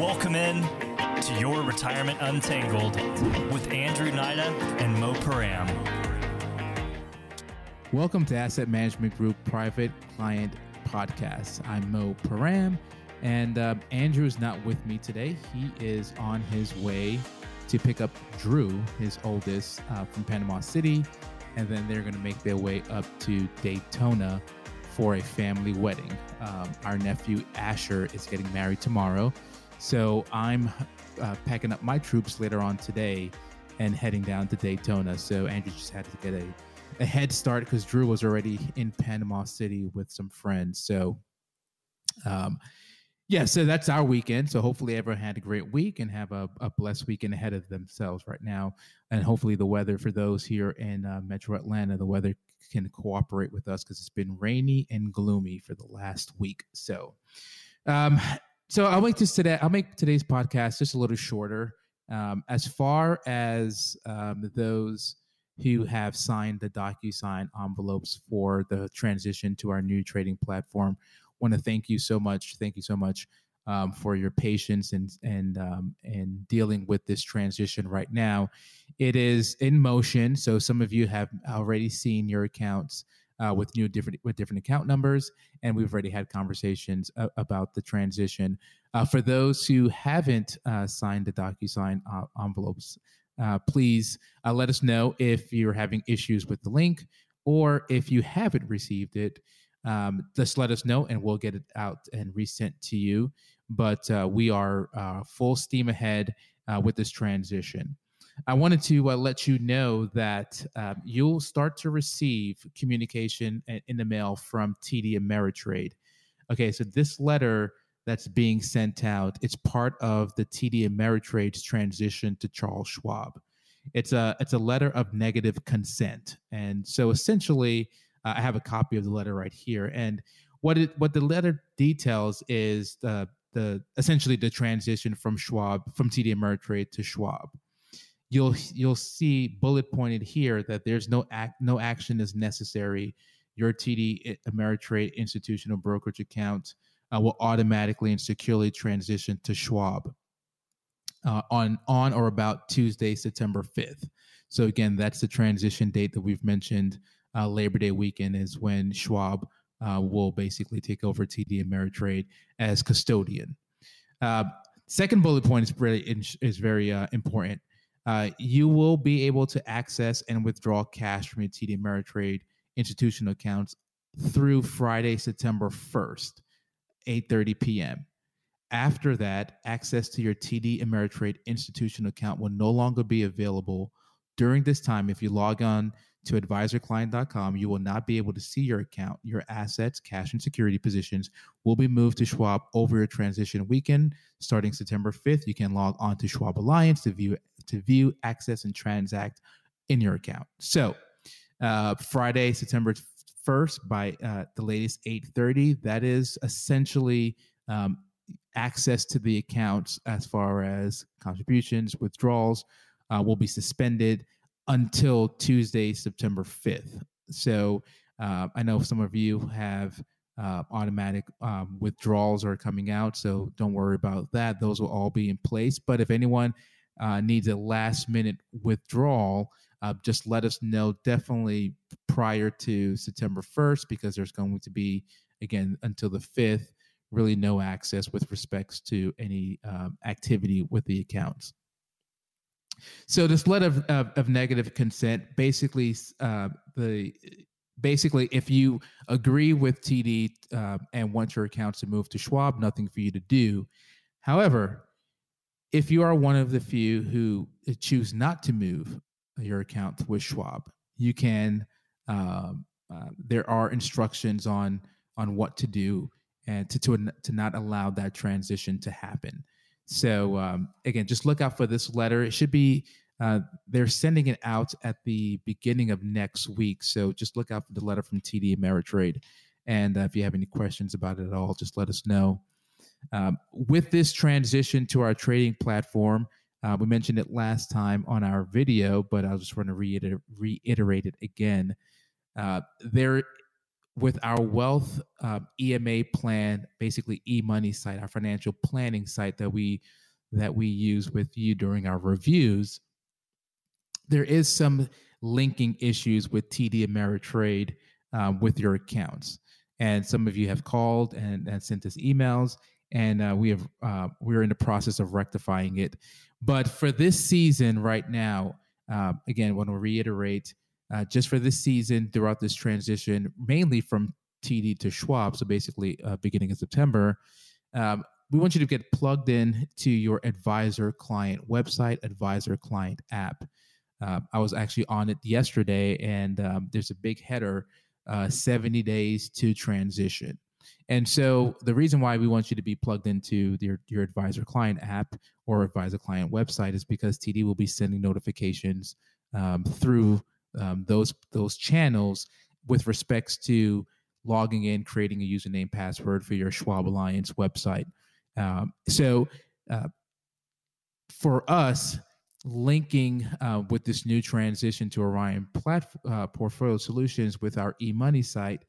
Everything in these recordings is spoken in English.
Welcome in to Your Retirement Untangled with Andrew Nida and Mo Param. Welcome to Asset Management Group Private Client Podcast. I'm Mo Param, and uh, Andrew is not with me today. He is on his way to pick up Drew, his oldest, uh, from Panama City, and then they're going to make their way up to Daytona for a family wedding. Um, our nephew Asher is getting married tomorrow. So I'm uh, packing up my troops later on today and heading down to Daytona. So Andrew just had to get a, a head start because Drew was already in Panama City with some friends. So, um, yeah, so that's our weekend. So hopefully everyone had a great week and have a, a blessed weekend ahead of themselves right now. And hopefully the weather for those here in uh, Metro Atlanta, the weather can cooperate with us because it's been rainy and gloomy for the last week. So, um, so I'll make this today. I'll make today's podcast just a little shorter. Um, as far as um, those who have signed the DocuSign envelopes for the transition to our new trading platform, want to thank you so much. Thank you so much um, for your patience and and um, and dealing with this transition right now. It is in motion, so some of you have already seen your accounts uh, with new different with different account numbers, and we've already had conversations uh, about the transition. Uh, for those who haven't uh, signed the DocuSign uh, envelopes, uh, please let us know if you're having issues with the link, or if you haven't received it. Um, just let us know, and we'll get it out and resent to you. But we are full steam ahead with this transition. I wanted to uh, let you know that uh, you'll start to receive communication in the mail from TD Ameritrade. Okay, so this letter that's being sent out, it's part of the TD Ameritrade's transition to Charles Schwab. It's a it's a letter of negative consent, and so essentially, uh, I have a copy of the letter right here. And what it what the letter details is the the essentially the transition from Schwab from TD Ameritrade to Schwab you'll you'll see bullet pointed here that there's no act no action is necessary. Your TD Ameritrade institutional brokerage account uh, will automatically and securely transition to Schwab uh, on on or about Tuesday, September 5th. So again, that's the transition date that we've mentioned. Uh, Labor Day weekend is when Schwab uh, will basically take over TD Ameritrade as custodian. Uh, second bullet point is really is very uh, important uh, you will be able to access and withdraw cash from your TD Ameritrade institutional accounts through Friday, September 1st, 8:30 p.m. After that, access to your TD Ameritrade institutional account will no longer be available during this time if you log on to advisorclient.com, you will not be able to see your account. Your assets, cash, and security positions will be moved to Schwab over your transition weekend starting September 5th. You can log on to Schwab Alliance to view to view, access, and transact in your account. So, uh, Friday, September 1st, by uh, the latest 8:30, that is essentially um, access to the accounts as far as contributions, withdrawals uh, will be suspended until Tuesday, September 5th. So uh, I know some of you have uh, automatic um, withdrawals are coming out, so don't worry about that. Those will all be in place. But if anyone uh, needs a last minute withdrawal, uh, just let us know definitely prior to September 1st because there's going to be, again, until the 5th, really no access with respects to any um, activity with the accounts. So this letter of, of, of negative consent basically uh, the basically if you agree with TD uh, and want your accounts to move to Schwab, nothing for you to do. However, if you are one of the few who choose not to move your account with Schwab, you can. Um, uh, there are instructions on on what to do and to to to not allow that transition to happen. So um, again, just look out for this letter. It should be uh, they're sending it out at the beginning of next week. So just look out for the letter from TD Ameritrade. And uh, if you have any questions about it at all, just let us know. Um, with this transition to our trading platform, uh, we mentioned it last time on our video, but I just want to reiter- reiterate it again. Uh, there with our wealth uh, EMA plan, basically e-money site, our financial planning site that we that we use with you during our reviews, there is some linking issues with TD Ameritrade um, with your accounts. And some of you have called and, and sent us emails, and uh, we have uh, we're in the process of rectifying it. But for this season, right now, uh, again, want to reiterate uh, just for this season throughout this transition, mainly from TD to Schwab, so basically uh, beginning of September, um, we want you to get plugged in to your advisor client website, advisor client app. Uh, I was actually on it yesterday, and um, there's a big header uh, 70 days to transition. And so the reason why we want you to be plugged into your, your advisor client app or advisor client website is because TD will be sending notifications um, through um, those those channels with respects to logging in, creating a username password for your Schwab Alliance website. Um, so uh, for us, linking uh, with this new transition to Orion plat- uh, Portfolio Solutions with our e-money site,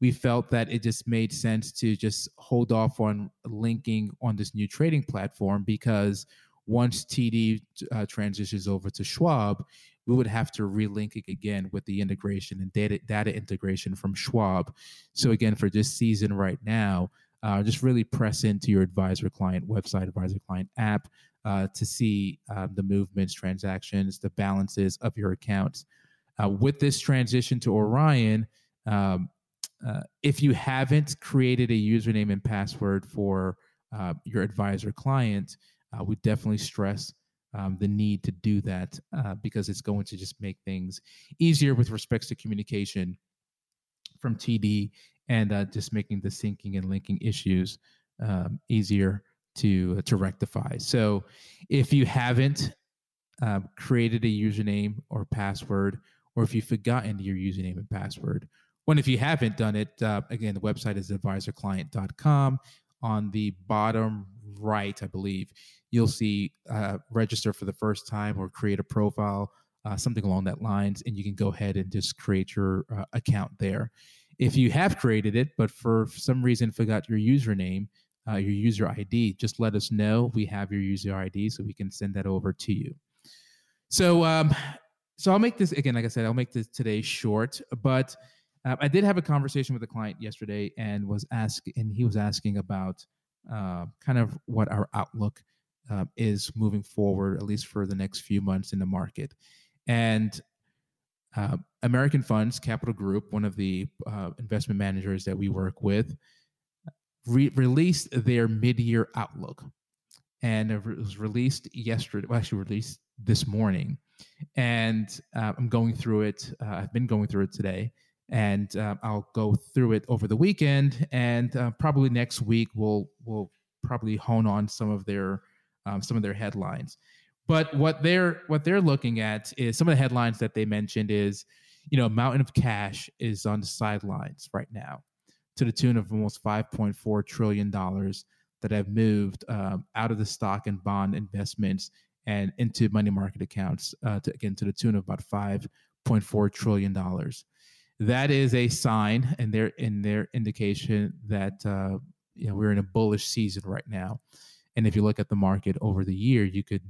we felt that it just made sense to just hold off on linking on this new trading platform because once TD uh, transitions over to Schwab, we would have to relink it again with the integration and data data integration from Schwab. So again, for this season right now, uh, just really press into your advisor client website, advisor client app uh, to see uh, the movements, transactions, the balances of your accounts. Uh, with this transition to Orion, um, uh, if you haven't created a username and password for uh, your advisor client, we definitely stress um, the need to do that uh, because it's going to just make things easier with respects to communication from TD and uh, just making the syncing and linking issues um, easier to uh, to rectify. So if you haven't uh, created a username or password, or if you've forgotten your username and password, when if you haven't done it, uh, again, the website is advisorclient.com. On the bottom right, I believe, you'll see uh, register for the first time or create a profile, uh, something along that lines, and you can go ahead and just create your uh, account there. If you have created it, but for some reason forgot your username, uh, your user ID, just let us know. We have your user ID, so we can send that over to you. So, um, so I'll make this again. Like I said, I'll make this today short, but uh, I did have a conversation with a client yesterday, and was asked, and he was asking about uh, kind of what our outlook uh, is moving forward, at least for the next few months in the market. And uh, American Funds Capital Group, one of the uh, investment managers that we work with, re- released their mid-year outlook, and it was released yesterday. Well, actually, released this morning, and uh, I'm going through it. I've been going through it today, and uh, I'll go through it over the weekend, and uh, probably next week we'll we'll probably hone on some of their um, some of their headlines. But what they're what they're looking at is some of the headlines that they mentioned is, you know, Mountain of Cash is on the sidelines right now, to the tune of almost 5.4 trillion dollars that have moved um, out of the stock and bond investments and into money market accounts, uh, to, again to the tune of about 5.4 trillion dollars that is a sign and their in their indication that uh, you know we're in a bullish season right now. And if you look at the market over the year, you could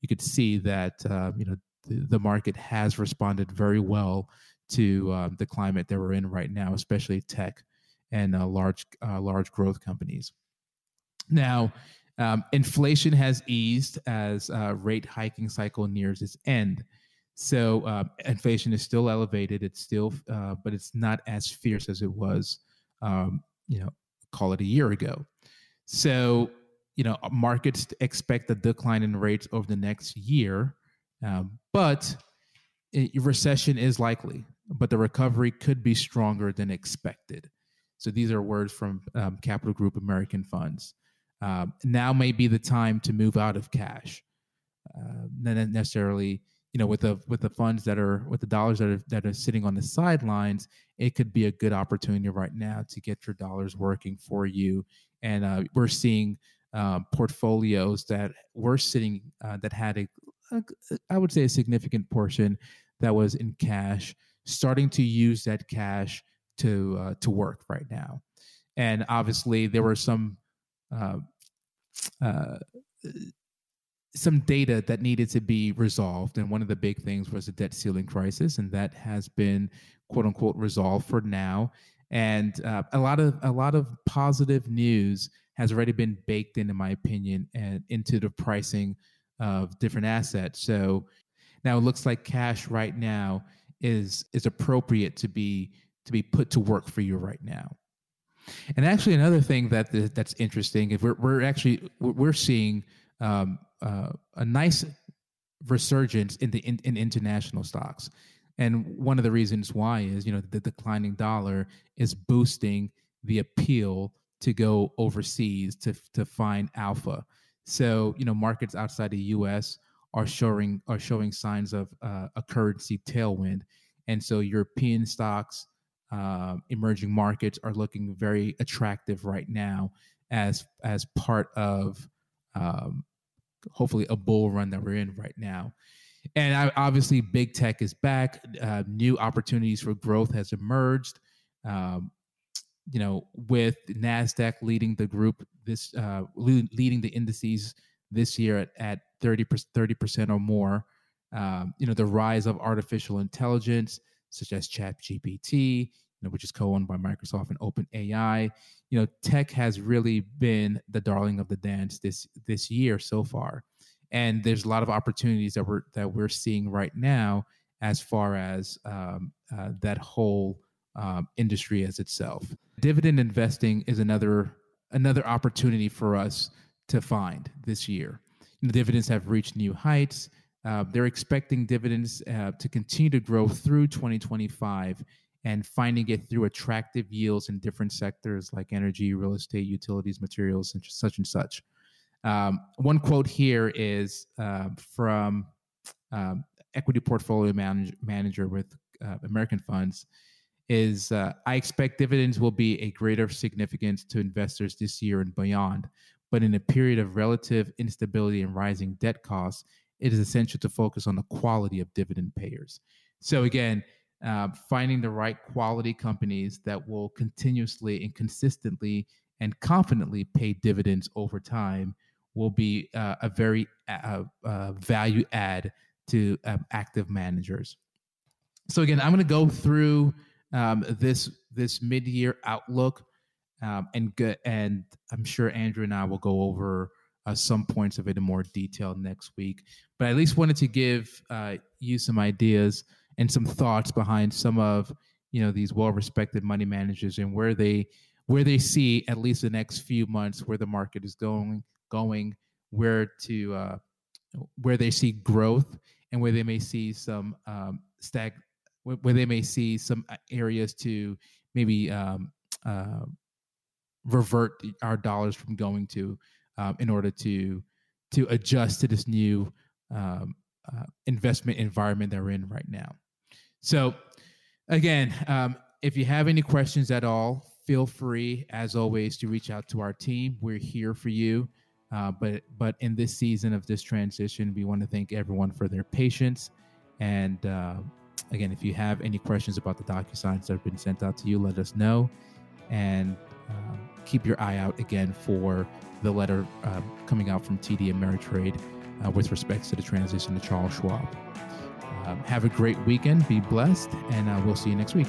you could see that uh, you know the, the, market has responded very well to uh, the climate that we're in right now, especially tech and uh, large uh, large growth companies. Now, um, inflation has eased as uh, rate hiking cycle nears its end. So uh, inflation is still elevated. It's still, uh, but it's not as fierce as it was, um, you know, call it a year ago. So, you know, markets expect a decline in rates over the next year, um, but a recession is likely, but the recovery could be stronger than expected. So these are words from um, Capital Group American Funds. Um, now may be the time to move out of cash, uh, not necessarily you know with the with the funds that are with the dollars that are that are sitting on the sidelines it could be a good opportunity right now to get your dollars working for you and uh, we're seeing uh, portfolios that were sitting uh, that had a, a i would say a significant portion that was in cash starting to use that cash to uh, to work right now. And obviously, there were some uh, uh, some data that needed to be resolved, and one of the big things was the debt ceiling crisis, and that has been quote unquote resolved for now. And uh, a lot of a lot of positive news has already been baked in, in my opinion, and into the pricing of different assets. So now it looks like cash right now is is appropriate to be to be put to work for you right now. And actually, another thing that the, that's interesting, is we're we're actually we're seeing um, uh, a nice resurgence in the in, in, international stocks, and one of the reasons why is you know the declining dollar is boosting the appeal to go overseas to to find alpha. So you know markets outside the U.S. are showing are showing signs of uh, a currency tailwind, and so European stocks uh, emerging markets are looking very attractive right now as as part of um, hopefully a bull run that we're in right now. And I, obviously, big tech is back. Uh, new opportunities for growth has emerged. Um, you know, with Nasdaq leading the group this uh, leading the indices this year at at 30 percent or more. Um, you know, the rise of artificial intelligence, such as ChatGPT, you know, which is co-owned by Microsoft and OpenAI. You know, tech has really been the darling of the dance this this year so far, and there's a lot of opportunities that we're that we're seeing right now as far as um, uh, that whole um, industry as itself. Dividend investing is another another opportunity for us to find this year. The dividends have reached new heights. Uh, they're expecting dividends uh, to continue to grow through 2025 and finding it through attractive yields in different sectors like energy, real estate, utilities, materials, and such and such. Um, one quote here is uh, from um, equity portfolio manage- manager with uh, American Funds is uh, I expect dividends will be a greater significance to investors this year and beyond. But in a period of relative instability and rising debt costs, it is essential to focus on the quality of dividend payers. So, again, uh, finding the right quality companies that will continuously and consistently and confidently pay dividends over time will be uh, a very uh, uh value add to um, active managers. So, again, I'm going to go through um, this this mid year outlook, um, and and I'm sure Andrew and I will go over uh, some points of it in more detail next week. But I at least wanted to give uh, you some ideas and some thoughts behind some of you know these well respected money managers and where they where they see at least the next few months where the market is going going where to uh, where they see growth and where they may see some um, stag where they may see some uh, areas to maybe um, uh, revert our dollars from going to um, in order to to adjust to this new um, uh, investment environment that we're in right now. So, again, um, if you have any questions at all, feel free, as always, to reach out to our team. We're here for you. Uh, but but in this season of this transition, we want to thank everyone for their patience and. Uh, again, if you have any questions about the DocuSigns that have been sent out to you, let us know. And um, keep your eye out again for the letter uh, coming out from TD Ameritrade uh, with respect to the transition to Charles Schwab. Um, have a great weekend. Be blessed, and uh, we'll see you next week.